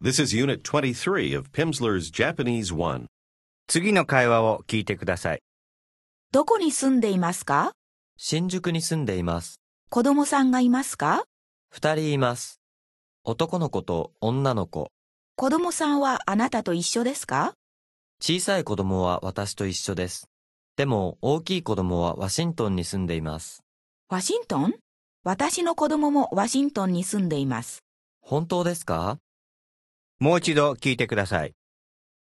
This is Unit 23 of Pimsleur's Japanese 1. 次の会話を聞いてください。どこに住んでいますか？新宿に住んでいます。子供さんがいますか？二人います。男の子と女の子。子供さんはあなたと一緒ですか？小さい子供は私と一緒です。でも大きい子供はワシントンに住んでいます。ワシントン？私の子供もワシントンに住んでいます。本当ですか？もう一度聞いてください。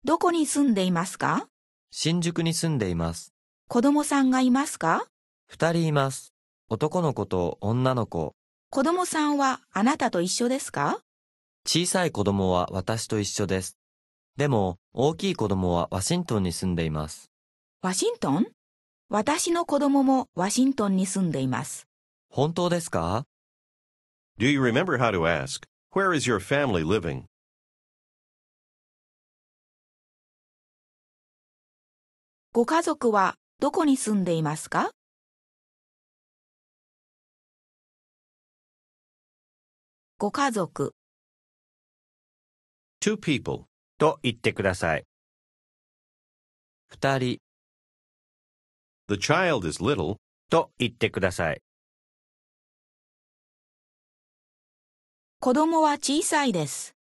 どこに住んでいますか？新宿に住んでいます。子供さんがいますか？二人います。男の子と女の子。子供さんはあなたと一緒ですか？小さい子供は私と一緒です。でも大きい子供はワシントンに住んでいます。ワシントン？私の子供もワシントンに住んでいます。本当ですか？Do you remember how to ask, Where is your family living? ご家族はどこに住んでいますか？ご家族、Two people. と言ってください。二人。The child is little. と言ってください。子供は小さいです。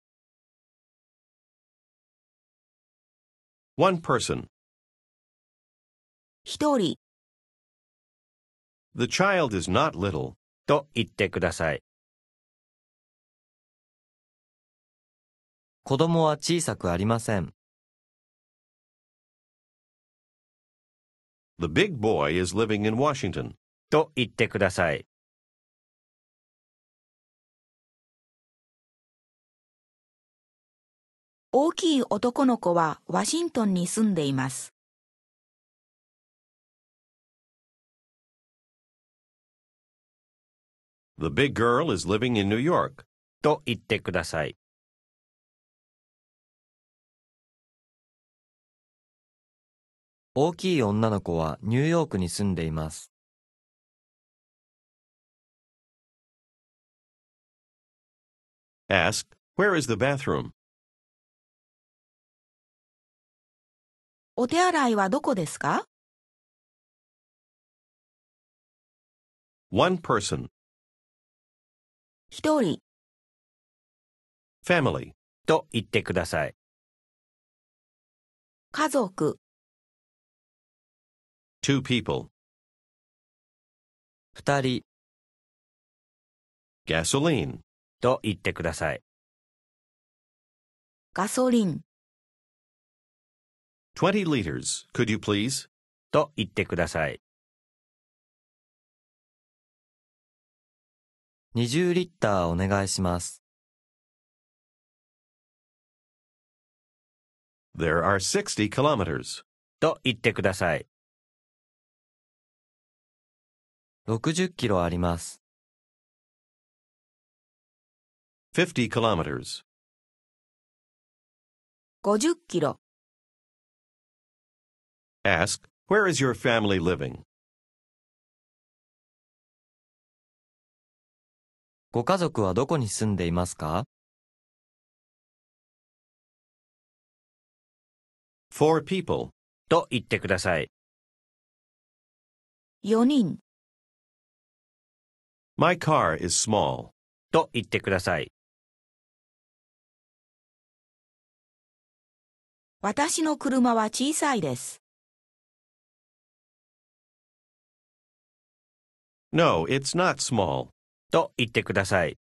One person. 一人、The child is not little. と言ってください。子供は小さくありません。The big boy is living in Washington. と言ってください。大きい男の子はワシントンに住んでいます。The big girl is living in New York. と言ってください。大きい女の子はニューヨークに住んでいます。Ask, Where is the bathroom? お手洗いはどこですか One person. 一人、Family. と言ってください。家族、Two people. 二人。Gasoline. と言ってください。ガソリン、20 liters. Could you please? と言ってください。20リッターお願いします。There are 60 kilometers. と言ってください。60キロあります。50 kilometers. 50キロ、Ask, Where is your family living? ご家族はどこに住んでいますか？Four people. と言ってください。4人、My car is small. と言ってください。私の車は小さいです。No, it's not small. と言ってください。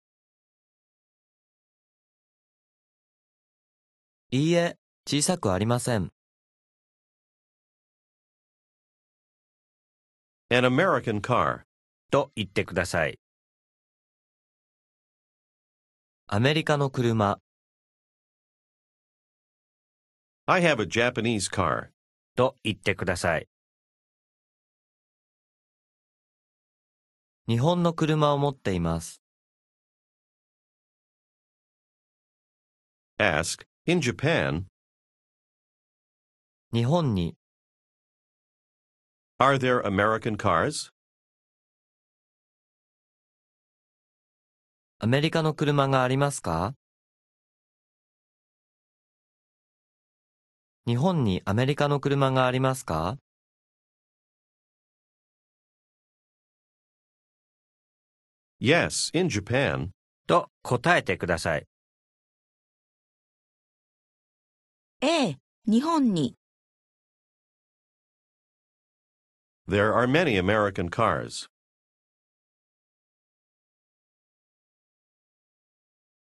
いいえ、小さくありません。An American car. と言ってください。アメリカの車。I have a Japanese car. と言ってください。日本の車を持っています。Ask, In Japan, 日本に are there American cars? アメリカの車がありますか？日本にアメリカの車がありますか？Yes, in Japan. と答えてください。A、日本に。There are many American cars.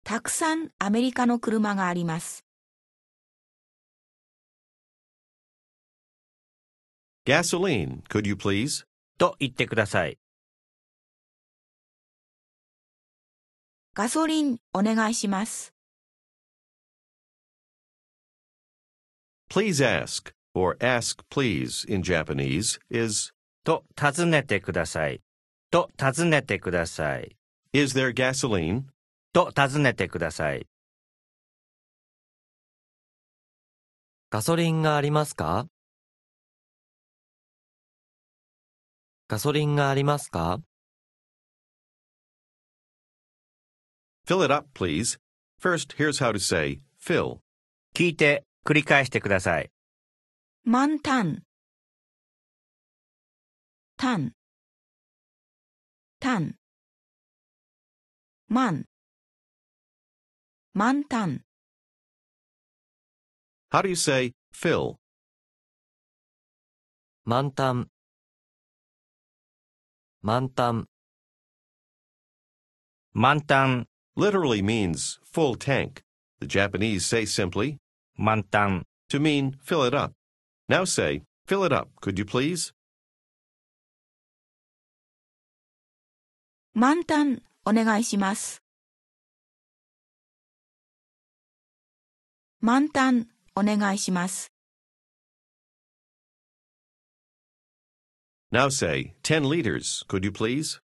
たくさんアメリカの車があります。Gasoline, could you please? と言ってください。ガソリンお願いします。Please ask, or ask please in Japanese, is と尋ねてください。と尋ねてください。Is there gasoline? と尋ねてください。ガソリンがありますか？ガソリンがありますか？Fill it up, please. First, here's how to say fill. 聞いて繰り返してください。満タン。タン。タン。満。満タン。 How do you say fill? 満タン満タン満タン、 Literally means full tank. The Japanese say simply 満タン。 to mean fill it up. Now say fill it up, could you please? 満タンお願いします。満タンお願いします。 Now say 10 liters, could you please?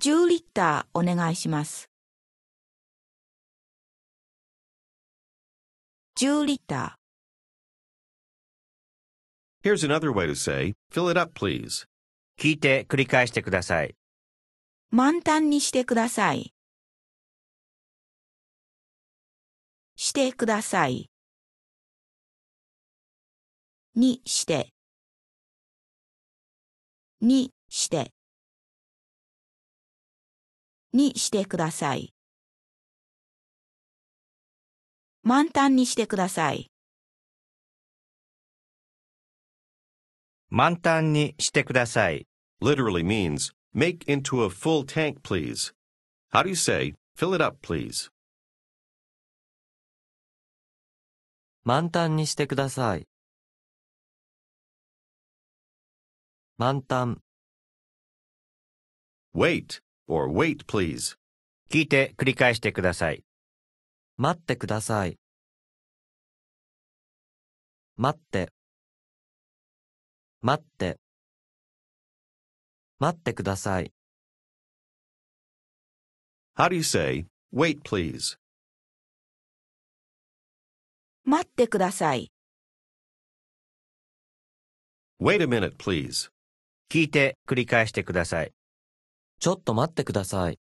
10リッターお願いします。10リッタ Here's another way to say fill it up, please. 聞いて繰り返してください。ー。満タンにしてください。してください。にして。にして。にしてください。満タンにしてください。満タンにしてください。Literally means make into a full tank, please. How do you say fill it up, please? 満タンにしてください満タン Wait or wait, please. 聞いて繰り返してください。待ってください待って待って待ってください How do you say wait, please? 待ってください。Wait a minute, please. 聞いて繰り返してください。ちょっと待ってください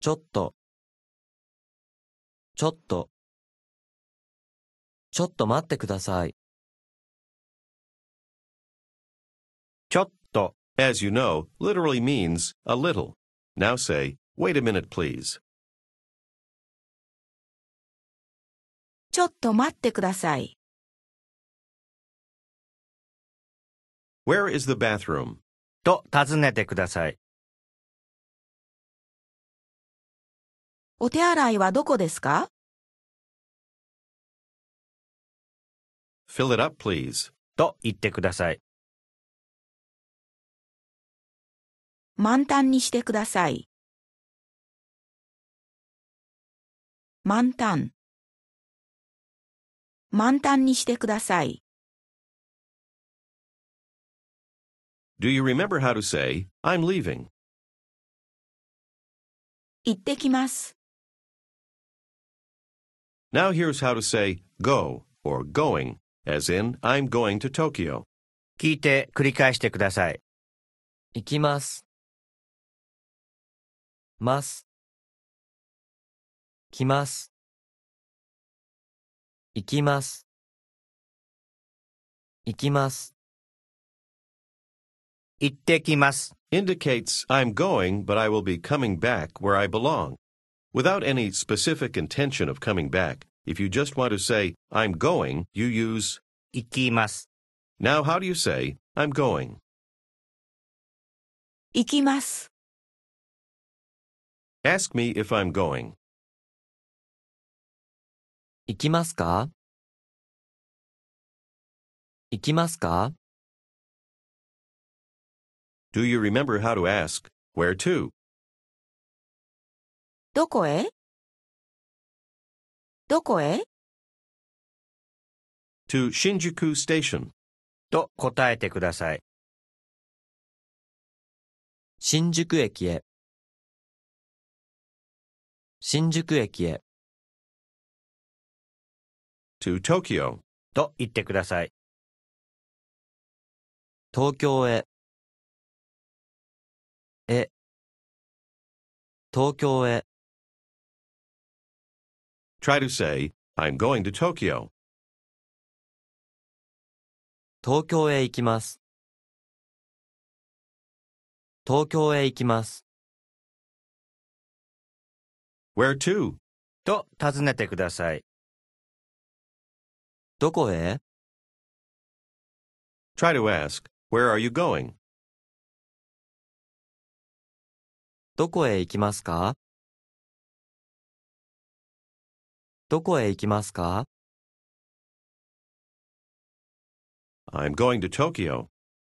ちょっとちょっとちょっと待ってくださいちょっと、As you know, literally means a little. Now say, wait a minute, please. ちょっと待ってください。Where is the bathroom? と尋ねてください。お手洗いはどこですか？Fill it up, please. と言ってください。満タンにしてください。満タン。満タンにしてください。Do you remember how to say, I'm leaving? 行ってきます。 Now here's how to say go or going, as in, I'm going to Tokyo. 聞いて繰り返してください。行きますます 来ます。行きます。行きます。 行ってきます。 indicates I'm going, but I will be coming back where I belong. Without any specific intention of coming back, if you just want to say, I'm going, you use, 行きます。 now how do you say, I'm going? 行きます。 Ask me if I'm going. 行きますか行きますか Do you remember how to ask, where to? どこへどこへ To Shinjuku Station. と答えてください。新宿駅へ。新宿駅へ。To Tokyo. と言ってください。東京へ。え。東京へ。Try to say, I'm going to Tokyo. 東京へ行きます。東京へ行きます。Where to? と尋ねてください。どこへ Try to ask, where are you going? どこへ行きますかどこへ行きますか I'm going to Tokyo.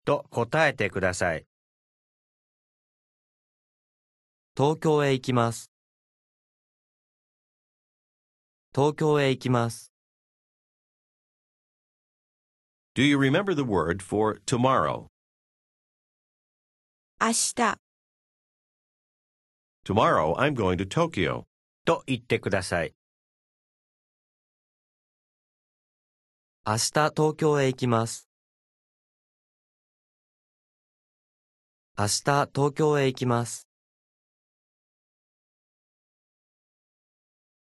と答えてください。東京へ行きます。東京へ行きます。Do you remember the word for tomorrow? 明日。Tomorrow I'm going to Tokyo. と言ってください。明日東京へ行きます。明日東京へ行きます。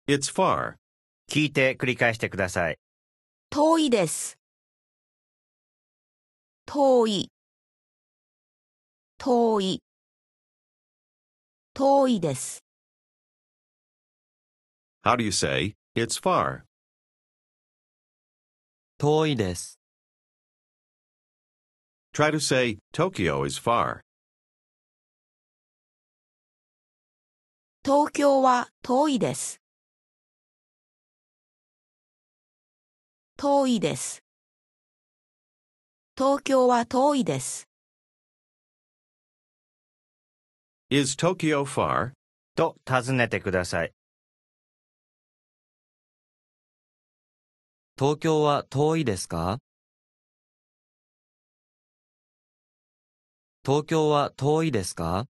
It's far. 聞いて繰り返してください。遠いです。遠い。遠い。遠いです。How do you say, it's far? 遠いです。Try to say, Tokyo is far. 東京は遠いです。遠いです。東京は遠いです。Is Tokyo far? と尋ねてください。東京は遠いですか？東京は遠いですか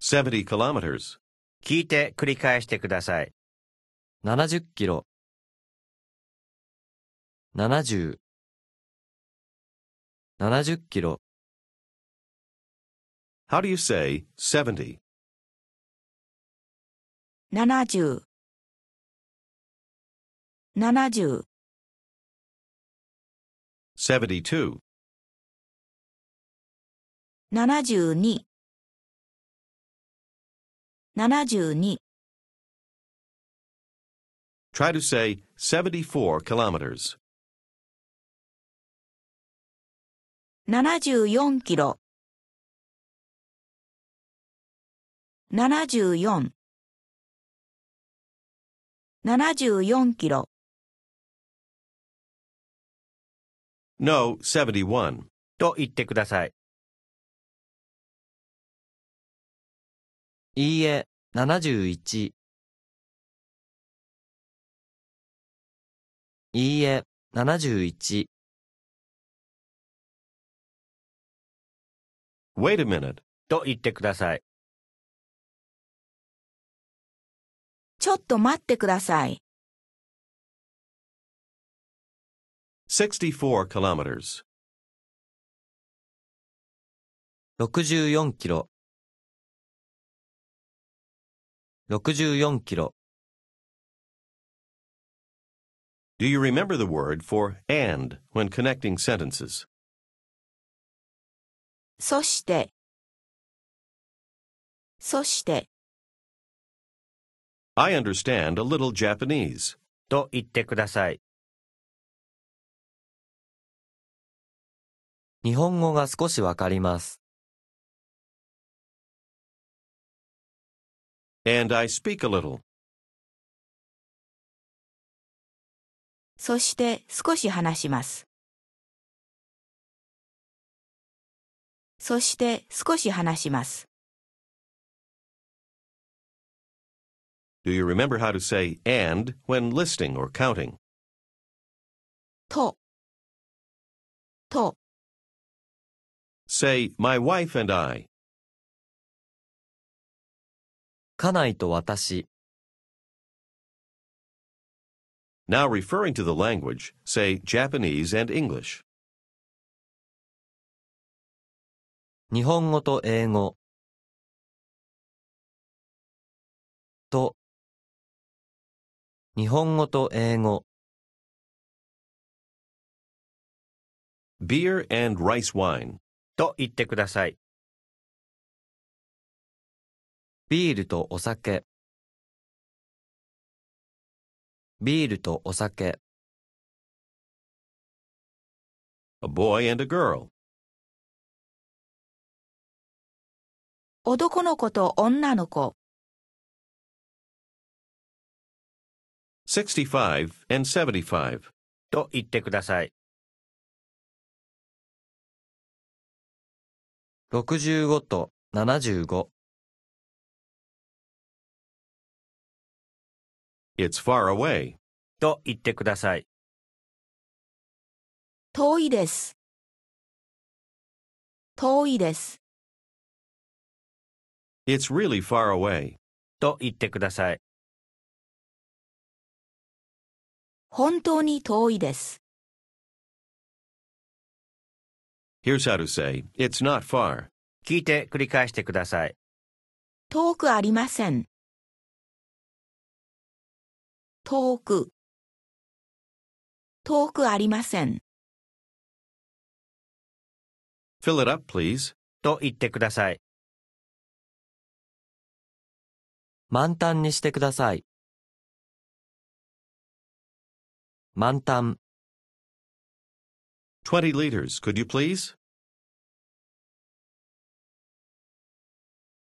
？70 kilometers. 聞いて繰り返してください。?70 キロ。70。70キロ。How do you say 70? 70。70。72. 72。72。Try to say 74 kilometers. 74キロ。74。74キロ。No, 71. と言ってください。いいえ、71。いいえ、71。Wait a minute. と言ってください。ちょっと待ってください。64 kilometers. 64キロ。64キロ、Do you remember the word for and when connecting sentences? そして、そして、I understand a little Japanese. と言ってください。日本語が少しわかります。And I speak a little. そして少し話します。そして少し話します。Do you remember how to say and when listing or counting? と、と、 Say, my wife and I. 家内と私、 Now referring to the language, say Japanese and English. 日本語と英語。と、 日本語と英語。Beer and rice wine. と言ってください。ビールとお酒。ビールとお酒。A boy and a girl. 男の子と女の子、65 and 75. と言ってください。65と75。It's far away. と言ってください。遠いです。遠いです。It's really far away. と言ってください。本当に遠いです。Here's how to say, it's not far. 聞いて繰り返してください。遠くありません。遠く。遠くありません。Fill it up, please. と言ってください。満タンにしてください。満タン、20 liters, could you please?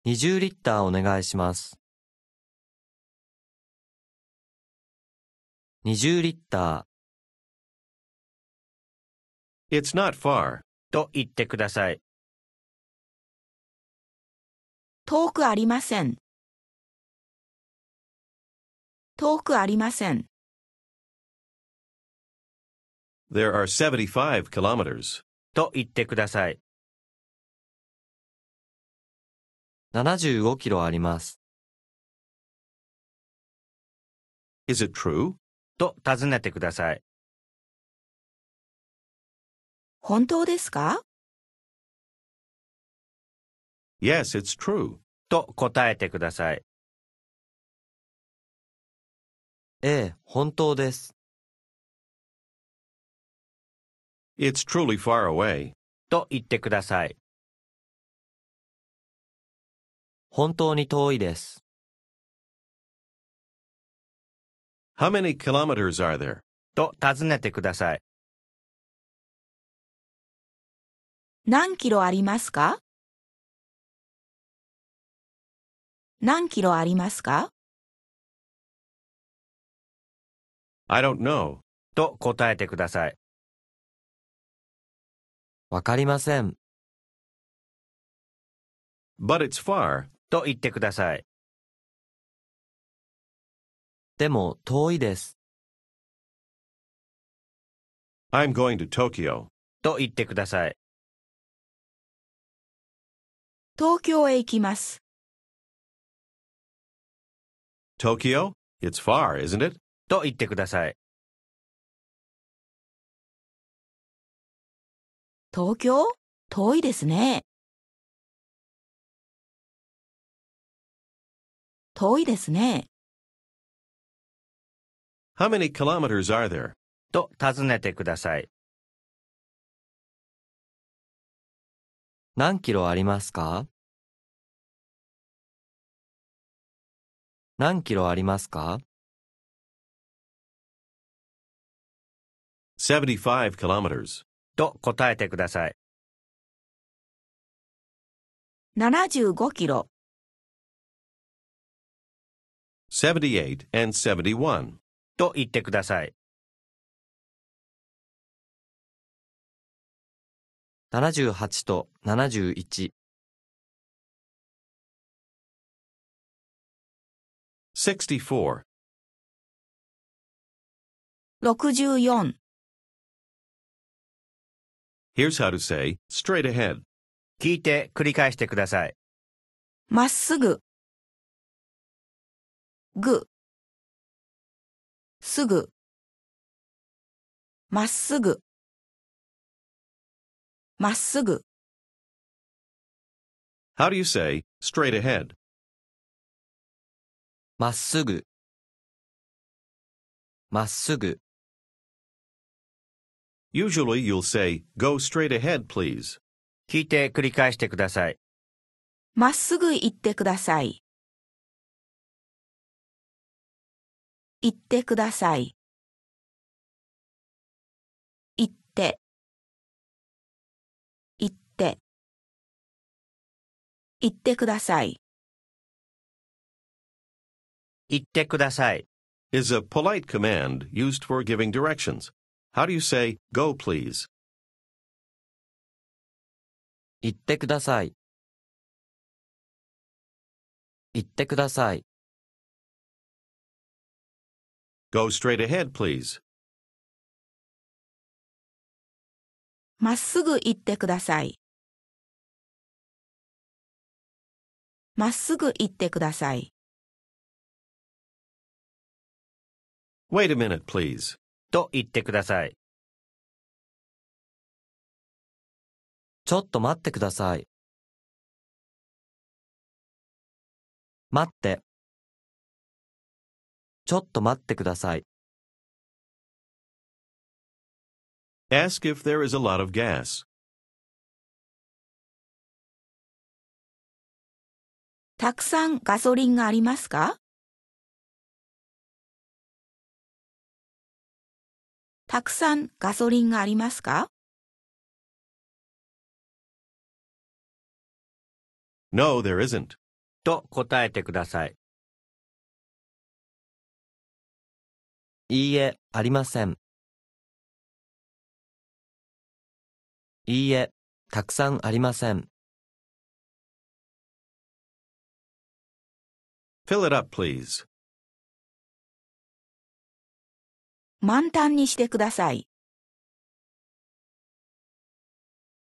20リッターお願いします。20リッタ It's not far. と言ってください。遠くありません。遠くありません。There are 75 kilometers. と言ってください。ー、75キロあります。Is it true? と尋ねてください。本当ですか？Yes, it's true. と答えてください。ええ、本当です。It's truly far away. と言ってください。本当に遠いです。How many kilometers are there? と尋ねてください。何キロありますか何キロありますか I don't know. と答えてください。わかりません。But it's far. と言ってください。でも遠いです。I'm going to Tokyo. と言ってください。東京へ行きます。Tokyo? It's far, isn't it? と言ってください。東京？遠いですね。遠いですね。How many kilometers are there? と尋ねてください。何キロありますか？何キロありますか？75 kilometers. と答えてください。75キロ、78 and 71. と言ってください。78と71 64. 64、Here's how to say straight ahead. 聞いて繰り返してください。まっすぐ、ぐ、すぐ、まっすぐ、まっすぐ、How do you say straight ahead? まっすぐまっすぐ Usually you'll say go straight ahead, please. 聞いて繰り返してください。まっすぐ行ってください。行ってください。行って、行って、行ってください。言ってください。Is a polite command used for giving directions. How do you say go, please? 行ってください行ってください Go straight ahead, please. まっすぐ行ってください。まっすぐ行ってください。 Wait a minute, please. と言ってください。ちょっと待ってください待ってちょっと待ってください Ask if there is a lot of gas. たくさんガソリンがありますかたくさんガソリンがありますか？No, there isn't. と答えてください。いいえ、ありません。いいえ、たくさんありません。Fill it up, please. 満タンにしてください。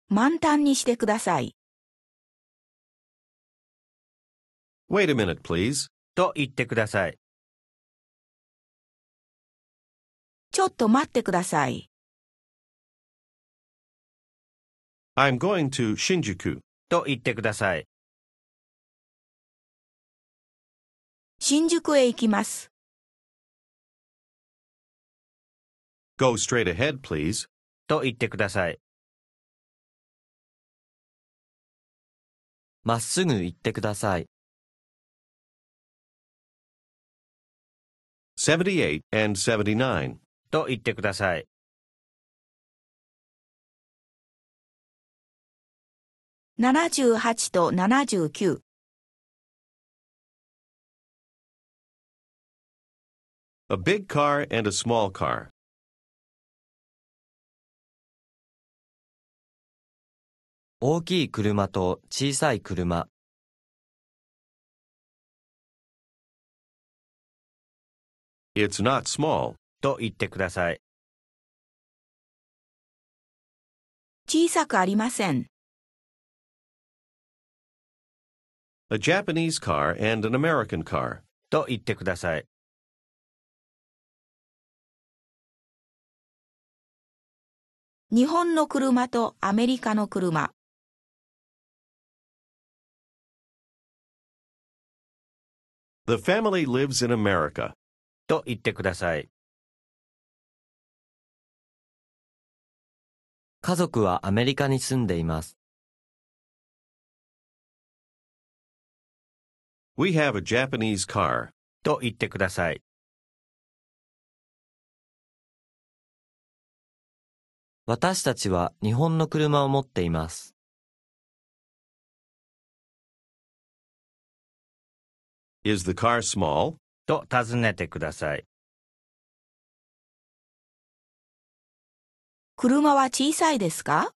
満タンにしてください。Wait a minute, please. と言ってください。ちょっと待ってください。I'm going to Shinjuku. と言ってください。新宿へ行きます。Go straight ahead, please. と言ってください。まっすぐ行ってください。78 and 79. と言ってください。78と79。A big car and a small car. 大きい車と小さい車。It's not small. と言ってください。小さくありません。A Japanese car and an American car. と言ってください。日本の車とアメリカの車。The family lives in America. と言ってください。家族はアメリカに住んでいます。We have a Japanese car. と言ってください。私たちは日本の車を持っています。Is the car small? と尋ねてください。車は小さいですか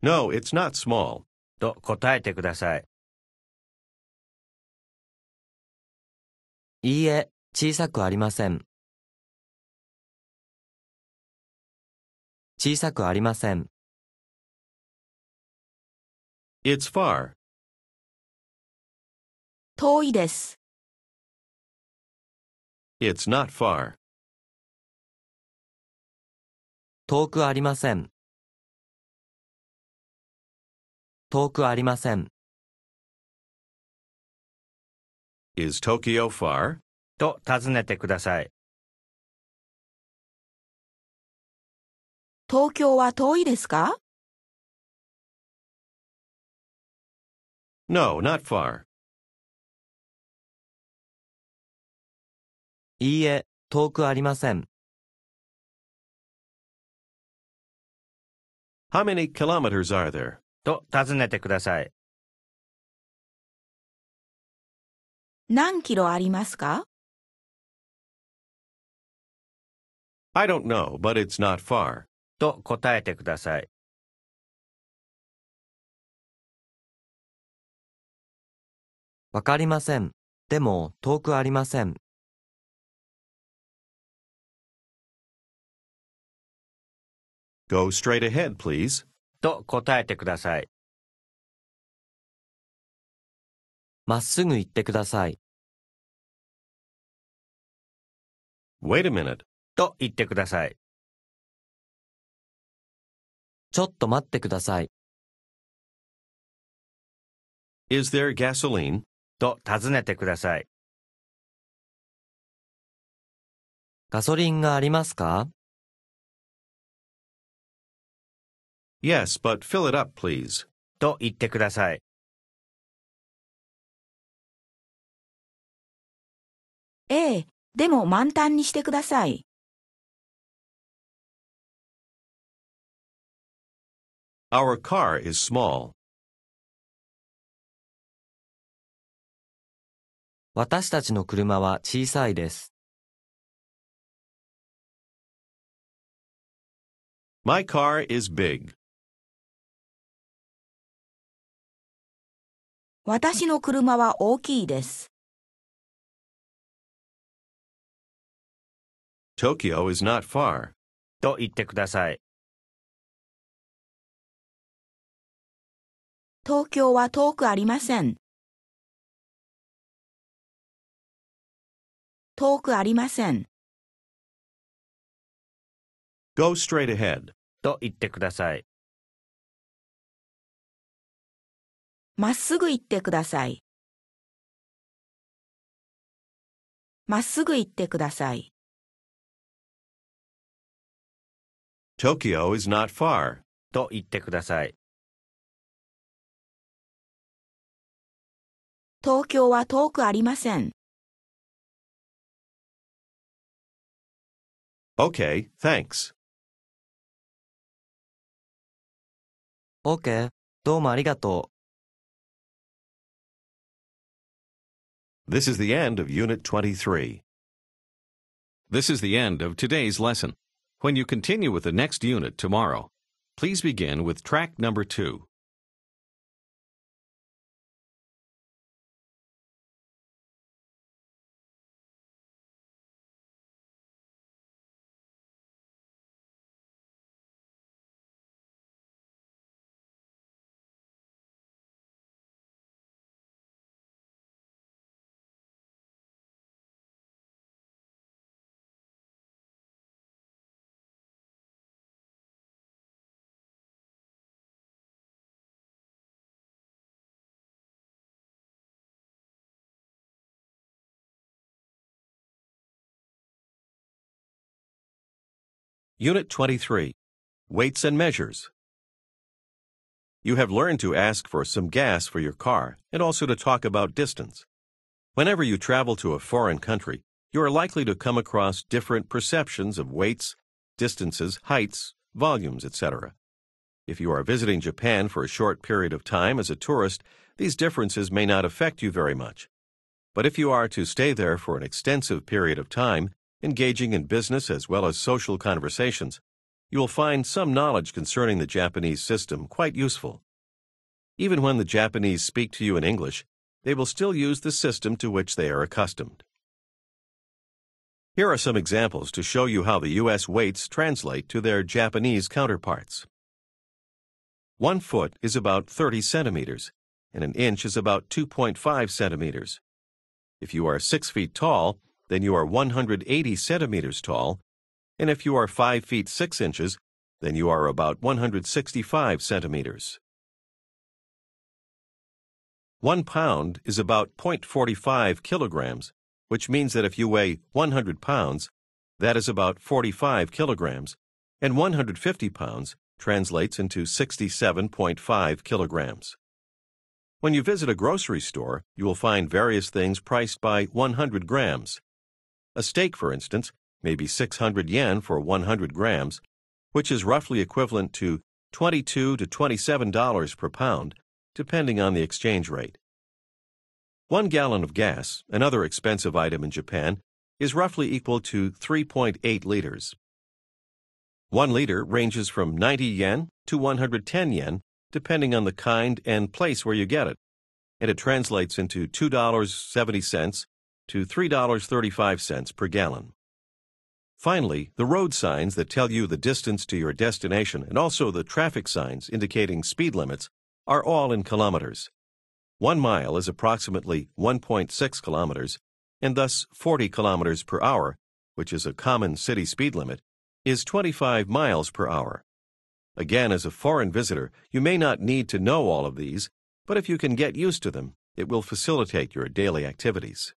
？No, it's not small. と答えてください。いいえ、小さくありません。小さくありません。It's far. 遠いです。It's not far. 遠くありません。遠くありません。Is Tokyo far? と尋ねてください。東京は遠いですか？No, not far. いいえ、遠くありません。How many kilometers are there? と尋ねてください。何キロありますか？I don't know, but it's not far. と答えてください。わかりません。でも、遠くありません。Go straight ahead, please. と答えてください。まっすぐ行ってください。Wait a minute. と言ってください。ちょっと待ってください。Is there gasoline? と尋ねてください。ガソリンがありますか？Yes, but fill it up, please. と言ってください。ええ、でも満タンにしてください。Our car is small. 私たちの車は小さいです。My car is big. 私の車は大きいです。Tokyo is not far. と言ってください。東京は遠くありません。遠くありません。Go straight ahead. と言ってください。まっすぐ行ってください。まっすぐ行ってください。Tokyo is not far. と言ってください。東京は遠くありません。Okay, thanks. OK、どうもありがとう。This is the end of Unit 23. This is the end of today's lesson. When you continue with the next unit tomorrow, please begin with track number two. Unit 23 Weights and Measures. You have learned to ask for some gas for your car and also to talk about distance. Whenever you travel to a foreign country, you are likely to come across different perceptions of weights, distances, heights, volumes, etc. If you are visiting Japan for a short period of time as a tourist, these differences may not affect you very much. But if you are to stay there for an extensive period of time, engaging in business as well as social conversations, you will find some knowledge concerning the Japanese system quite useful. Even when the Japanese speak to you in English, they will still use the system to which they are accustomed. Here are some examples to show you how the U.S. weights translate to their Japanese counterparts. One foot is about 30 centimeters, and an inch is about 2.5 centimeters. If you are 6 feet tall, then you are 180 centimeters tall, and if you are 5 feet 6 inches, then you are about 165 centimeters. One pound is about 0.45 kilograms, which means that if you weigh 100 pounds, that is about 45 kilograms, and 150 pounds translates into 67.5 kilograms. When you visit a grocery store, you will find various things priced by 100 grams. A steak, for instance, may be 600 yen for 100 grams, which is roughly equivalent to 22 to 27 dollars per pound, depending on the exchange rate. One gallon of gas, another expensive item in Japan, is roughly equal to 3.8 liters. One liter ranges from 90 yen to 110 yen, depending on the kind and place where you get it, and it translates into $2.70 to $3.35 per gallon. Finally, the road signs that tell you the distance to your destination and also the traffic signs indicating speed limits are all in kilometers. One mile is approximately 1.6 kilometers, and thus 40 kilometers per hour, which is a common city speed limit, is 25 miles per hour. Again, as a foreign visitor, you may not need to know all of these, but if you can get used to them, it will facilitate your daily activities.